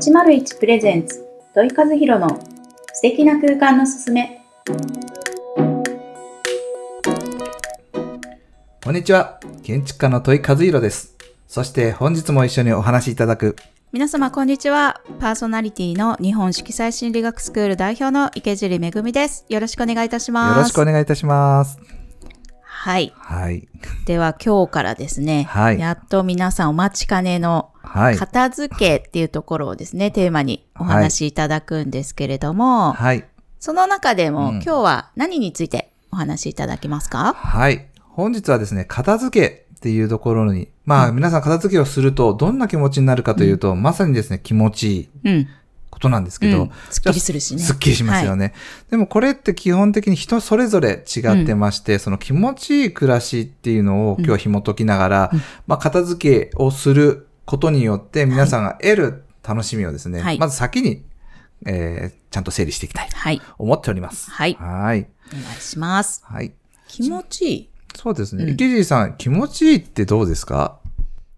801プレゼンツ土井和弘の素敵な空間のすすめこんにちは。建築家の土井和弘です。そして本日も一緒にお話しいただく、皆様こんにちはパーソナリティの日本色彩心理学スクール代表の池尻めぐみですよろしくお願いいたしますよろしくお願いいたします。はいはい。では今日からですね、はいやっと皆さんお待ちかねのはい。片付けっていうところをですね、テーマにお話しいただくんですけれども、はい。その中でも、うん今日は何についてお話しいただけますか？はい。本日はですね、片付けっていうところに、まあ、皆さん片付けをするとどんな気持ちになるかというと、まさにですね、気持ちいいうん。ことなんですけど、うんすっきりするしね。すっきりしますよね。でもこれって基本的に人それぞれ違ってまして、その気持ちいい暮らしっていうのを今日は紐解きながら、まあ片付けをすることによって皆さんが得る楽しみをですね、はいまず先に、えーちゃんと整理していきたいとはい。思っております。はいはい。お願いします。はい。気持ちいそうですね。うん池尻さん、気持ちいいってどうですか？い。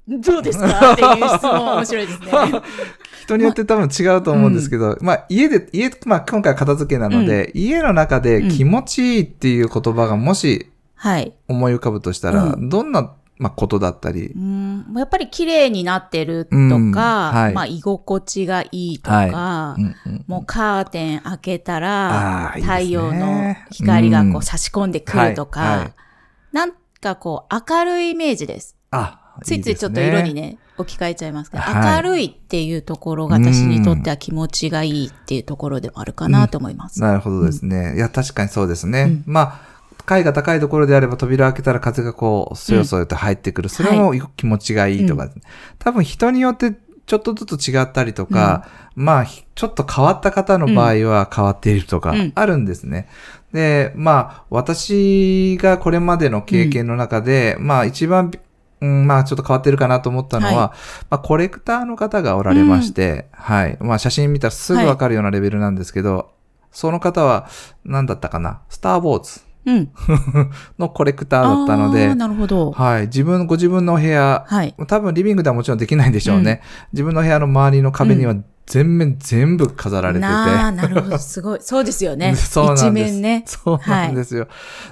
どうですか？っていう質問面白いですね。人によって多分違うと思うんですけど、まあ家で、家、まあ今回は片付けなので、家の中で気持ちいいっていう言葉がもしはい。思い浮かぶとしたら、うどんな、まあ、ことだったり？う、ん。やっぱり綺麗になってるとうん。か、はい。まあ居心地がいいとか、うんうんもうカーテン開けたらいいね。太陽の光がうんこう差し込んでくるとか、はい。はい。なんかこう明るいイメージです。あ、ついついちょっと色にね。ね、置き換えちゃいますけど、はい明るいっていうところが私にとっては気持ちがいいっていうところでもあるかなと思います。なるほどですね。いや、確かにそうですね。うんまあ、階が高いところであれば扉を開けたら風がこう、そよそよと入ってくる。それも気持ちがいいとか、多分人によってちょっとずつ違ったりとか、まあ、ひちょっと変わった方の場合は変わっているとかうん、あるんですね。で、まあ、私がこれまでの経験の中で、まあ一番、うん、まあちょっと変わってるかなと思ったのは、はまあコレクターの方がおられまして、はい。まあ写真見たらすぐわかるようなレベルなんですけど、その方は何だったかな？スター・ウォーズうん。のコレクターだったのでなるほど。はい。自分、ご自分のお部屋、はい。多分リビングではもちろんできないんでしょうね。自分の部屋の周りの壁には全面全部飾られてて。なあ、なるほど。すごい。そうですよね。そうなんです。一面ね。そうなんですよ。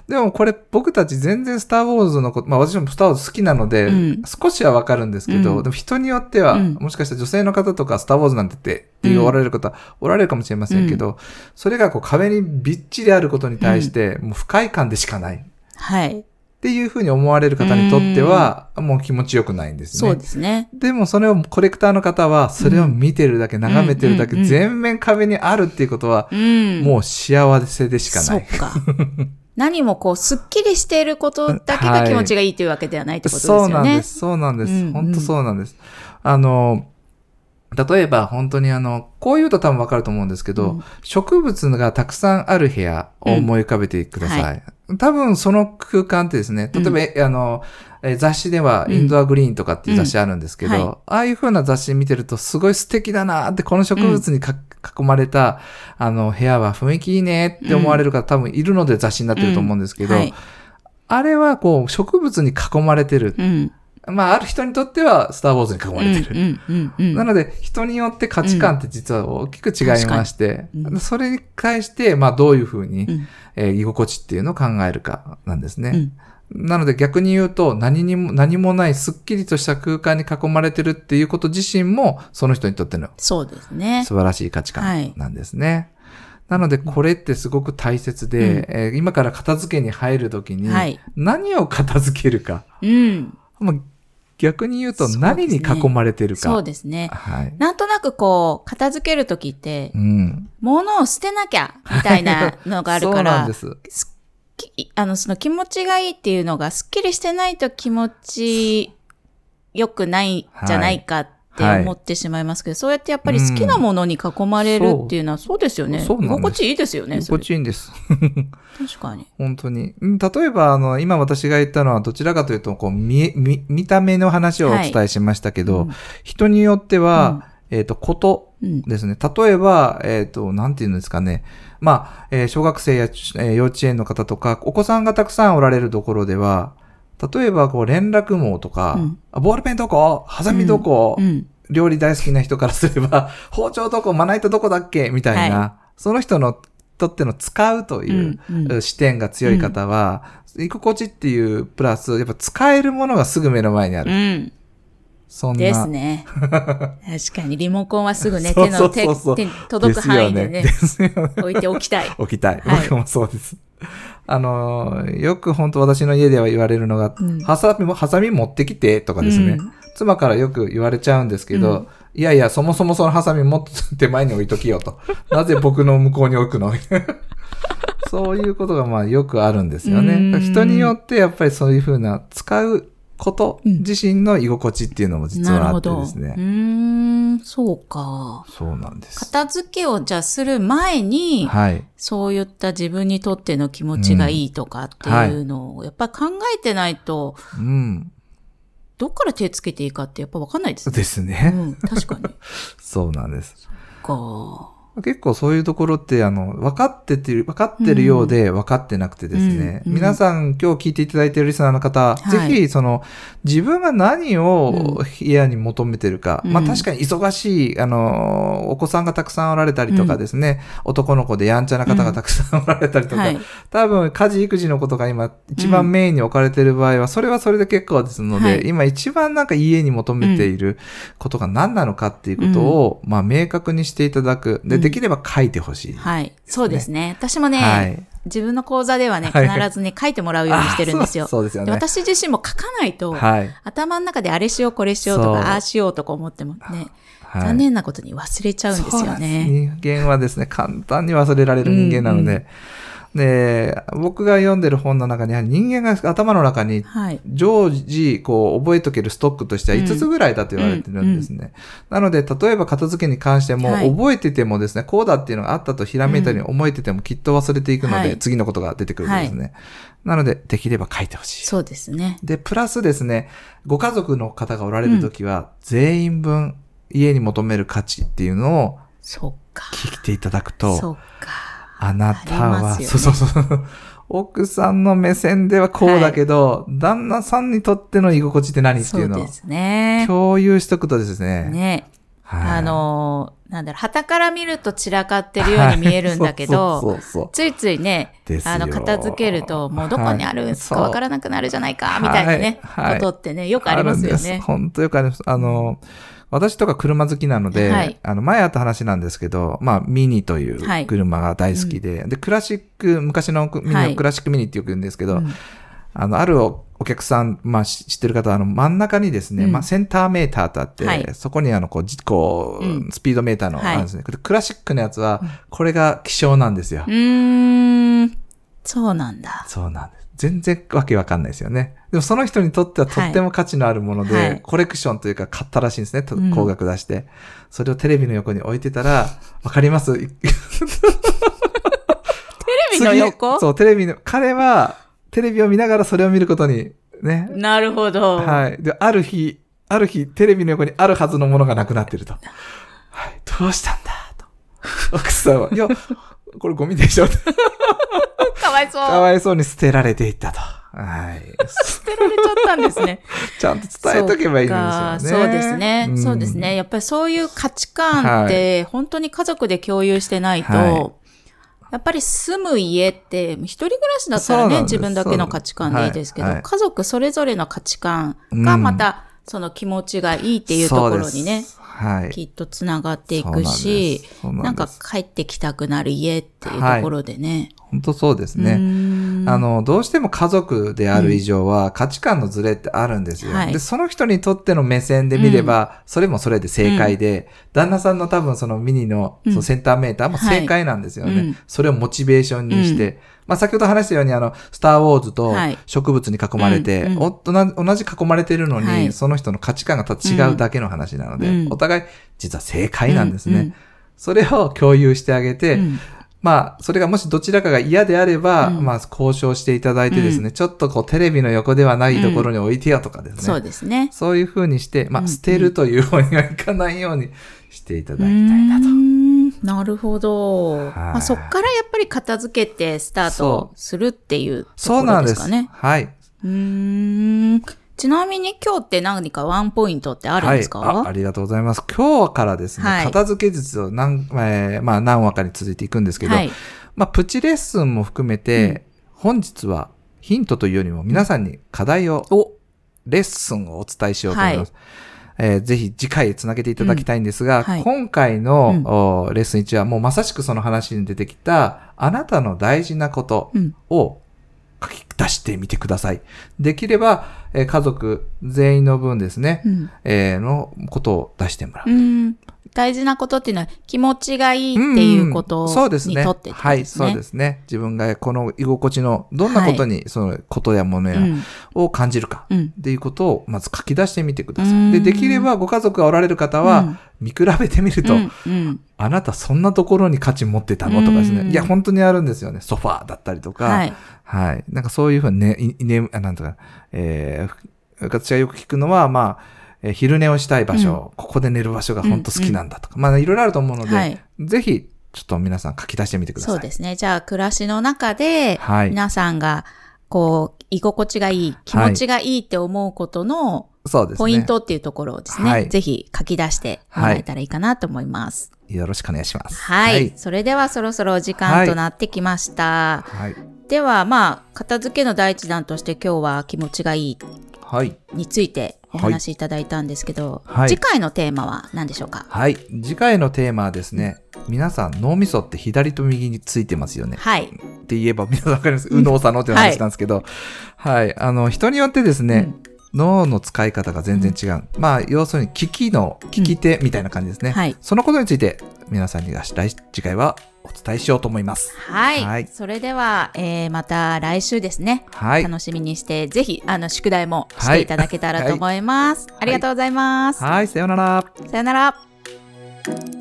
でもこれ僕たち全然スター・ウォーズのこと、まあ私もスター・ウォーズ好きなので、うん少しはわかるんですけど、うんでも人によっては、うんもしかしたら女性の方とかスター・ウォーズなんてって、って言われる方、おられるかもしれませんけど、それがこう壁にびっちりあることに対して、もう不快感でしかない。っはい。ていうふうに思われる方にとっては、もう気持ちよくないんですね。そうですね。でもそれをコレクターの方は、それを見てるだけ、眺めてるだけ、全面壁にあるっていうことは、うん。もう幸せでしかない。そっか。何もこう、すっきりしていることだけが気持ちがいいというわけではないってことですよね。そうなんです。そうなんです。うんうん本当そうなんです。あの、例えば本当にあの、こう言うと多分わかると思うんですけど、うん植物がたくさんある部屋を思い浮かべてください。うんは多分その空間ってですね、例えば、えあの、え雑誌ではうんインドアグリーンとかっていう雑誌あるんですけど、うんはいああいう風な雑誌見てるとすごい素敵だなーって、この植物にか、囲まれた、あの、部屋は雰囲気いいねって思われる方多分いるので雑誌になってると思うんですけど、はい。あれはこう植物に囲まれてる。うん。まあ、ある人にとってはスター・ウォーズに囲まれてる。うんうんうんうん。なので、人によって価値観って実は大きく違いまして、うんそれに対して、まあ、どういうふうに、うんえー居心地っていうのを考えるかなんですね。なので逆に言うと、何にも、何もないすっきりとした空間に囲まれてるっていうこと自身も、その人にとってのそうですね。素晴らしい価値観なんですね。なので、これってすごく大切で、えー今から片付けに入るときに、はい何を片付けるか。うん。まあ逆に言うと何に囲まれてるか。そうですね。はい。なんとなくこう、片付けるときってう、ん。物を捨てなきゃ、みたいな のがあるそうからなんで、す。きあの、その気持ちがいいっていうのが、すっきりしてないと気持ち良くないんじゃないかってはい思ってしまいますけど、そうやってやっぱり好きなものに囲まれるっていうのはそうですよね。そう心地いいですよね。心地いいんです。確かに。本当に。うん例えば、あの、今私が言ったのはどちらかというと、こう、見え、見、見た目の話をお伝えしましたけど、うん人によっては、えっ、と、ことうん。ですね。例えば、えっ、と、なんて言うんですかね。まあ、えー小学生や、えー幼稚園の方とか、お子さんがたくさんおられるところでは、例えば、こう、連絡網とか、うんあボールペンどこ？ハサミどこ、うん。料理大好きな人からすれば、包丁どこ、まな板どこだっけ？みたいな、はその人のとっての使うという、うんうん視点が強い方は、居心地っていうプラス、やっぱ使えるものがすぐ目の前にある。うん。そんな。ですね。確かにリモコンはすぐね、手の手手に届く範囲でねで、ね。置いておきたい。置きたい。はい僕もそうです。あの、よく本当私の家では言われるのが、うんハサミも、ハサミ持ってきてとかですね。うん妻からよく言われちゃうんですけど、うんいやいや、そもそもそのハサミ持って手前に置いときよと。なぜ僕の向こうに置くの？そういうことがまあよくあるんですようね。ん人によってやっぱりそういうふうな使うことうん自身の居心地っていうのも実はあってですね。ーん、そうか。そうなんです。片付けをじゃあする前に、はい。そういった自分にとっての気持ちがいいとかっていうのを、やっぱり考えてないと、うん。どっから手つけていいかってやっぱわかんないですね。ですうね。ん、確かに。そうなんです。か。結構そういうところって、あの、分かっててる、分かってるようで分かってなくてですね、うんうん。皆さん今日聞いていただいているリスナーの方、はい。ぜひその、自分が何を部屋に求めてるか、うん。まあ確かに忙しい、あの、お子さんがたくさんおられたりとかですね、男の子でやんちゃな方がたくさんおられたりとか、はい。多分家事育児のことが今一番メインに置かれている場合は、それはそれで結構ですので、はい。今一番なんか家に求めていることが何なのかっていうことを、まあ明確にしていただく。で、うんできれば書いてほしい。はい。そうですね。私もね、はい。自分の講座ではね、はい必ずね、書いてもらうようにしてるんですよあ。そうですよでね。私自身も書かないと、はい。頭の中であれしよう、これしようとか、ああしようとか思ってもね、はい、残念なことに忘れちゃうんですよね。人間はですね、簡単に忘れられる人間なので、うんで、僕が読んでる本の中には人間が頭の中にはい。常時、こう、覚えとけるストックとしては5つぐらいだと言われてるんですね。なので、例えば片付けに関しても、はい覚えててもですね、こうだっていうのがあったとひらめいたり思えててもきっと忘れていくので、はい次のことが出てくるんですね。なので、できれば書いてほしい。そうですね。で、プラスですね、ご家族の方がおられるときは、全員分家に求める価値っていうのをそっか。聞いていただくそと、っか。あなたは、ねそうそうそう。奥さんの目線ではこうだけど、旦那さんにとっての居心地って何っていうのをそうですね。共有しとくとですね。ね。はいあのー、なんだろう、旗から見ると散らかってるように見えるんだけど、は いそうそうそうついついねあの、片付けると、もうどこにあるんですかはいわからなくなるじゃないか、みたいなね、はいはいことってね、よくありますよね。本当よくあります。あの、私とか車好きなので、はい。あの、前あった話なんですけど、まあ、ミニというはい。車が大好きで、で、クラシック、昔のミニはい。のクラシックミニってよく言うんですけど、うん。あの、あるおお客さん、まあ、し知ってる方は、あの、真ん中にですね、うん。まあ、センターメーターとあって、はい。そこにあの、こう、じこう、うん。スピードメーターのはいあるんですね。でクラシックのやつは、これが希少なんですよ。うーん、そうなんだ。そうなんです。全然わけわかんないですよね。でもその人にとってはとっても価値のあるもので、はいコレクションというか買ったらしいんですね。高額出して。それをテレビの横に置いてたら、わかります？テレビの横？次そう、テレビの、彼は、テレビを見ながらそれを見ることに、ね。なるほど。はい。で、ある日、ある日、テレビの横にあるはずのものがなくなってると。はい。どうしたんだ？と。奥さんは、いや、これゴミでしょ かわいそう。かわいそうに捨てられていったと。はい。捨てられちゃったんですね。ちゃんと伝えとけばいいんですよね。そうですね、んそうですね。。やっぱりそういう価値観って、本当に家族で共有してないと、はいやっぱり住む家って、一人暮らしだったらね、自分だけの価値観でいいですけど、はいはい家族それぞれの価値観がまた、その気持ちがいいっていうところにね。はい。きっとつながっていくし、なななんか帰ってきたくなる家っていうところでね。本当そうですね。ん。あの、どうしても家族である以上は価値観のズレってあるんですよ。はい。で、その人にとっての目線で見れば、それもそれで正解で、旦那さんの多分そのミニのうん。そのセンターメーターも正解なんですよね。はい。うん。それをモチベーションにして、まあ先ほど話したようにあの、スターウォーズとはい。植物に囲まれて、同じ囲まれてるのに、はい。その人の価値観が違うだけの話なので、うん。お互い実は正解なんですね。それを共有してあげて、うんまあ、それがもしどちらかが嫌であれば、うんまあ、交渉していただいてですね、ちょっとこう、テレビの横ではないところに置いてよとかですね。そうですね。そういうふうにして、まあ、うん捨てるという方にはいかないようにしていただきたいうなと。なるほど。はいまあ、そっからやっぱり片付けてスタートするっていうとそうこなんですす。ろでかね。はい。うーん。ちなみに今日って何かワンポイントってあるんですか、はいあ。ありがとうございます。今日からですね、はい片付け術を何、えーまあ何話かに続いていくんですけど、はい。まあプチレッスンも含めて、本日はヒントというよりも皆さんに課題を、お、レッスンをお伝えしようと思います。えーぜひ次回つなげていただきたいんですが、うんはい今回の、おレッスン1はもうまさしくその話に出てきた、あなたの大事なことうん。を書き出してみてください。できれば、えー家族全員の分ですね、うん。えーのことを出してもらう。うん。大事なことっていうのは気持ちがいいっていうことんそうですね。にとってはい。そうですね。自分がこの居心地のどんなことに、そのことやものや、うん。を感じるか。うん。っていうことをまず書き出してみてくださうんい。で、できればご家族がおられる方はうん、見比べてみると。あなたそんなところに価値持ってたのとかですね。うんいや、本当にあるんですよね。ソファーだったりとか。はい。はい。なんかそういうふうにね、ね、あなんとか、えー、私がよく聞くのは、まあ、えー昼寝をしたい場所、ここで寝る場所が本当好きなんだとか、まあ、いろいろあると思うので、はいぜひ、ちょっと皆さん書き出してみてください。そうですね。じゃあ、暮らしの中で、はい皆さんが、こう、居心地がいい、気持ちがいいって思うことのそうですね。ポイントっていうところをですね、はいぜひ書き出してもらえたらいいかなと思います。よろしくお願いします。はい。それではそろそろお時間となってきました。はい。では、まあ、片付けの第一弾として今日は気持ちがいいはい。についてお話しいただいたんですけど、はい次回のテーマは何でしょうか？はい。次回のテーマはですね、皆さん脳みそって左と右についてますよね。はい。って言えば皆さんわかります？右脳左脳っていう話なんですけど、はい、あの、人によってですね、脳の使い方が全然違う。まあ、要するに、聞きの、聞き手みたいな感じですね。はい。そのことについて、皆さんに来次回はお伝えしようと思います。はい。はいそれでは、えーまた来週ですね。はい。楽しみにして、ぜひ、あの、宿題もしていただけたらと思います。ありがとうございます。はい、さようなら。さよなら。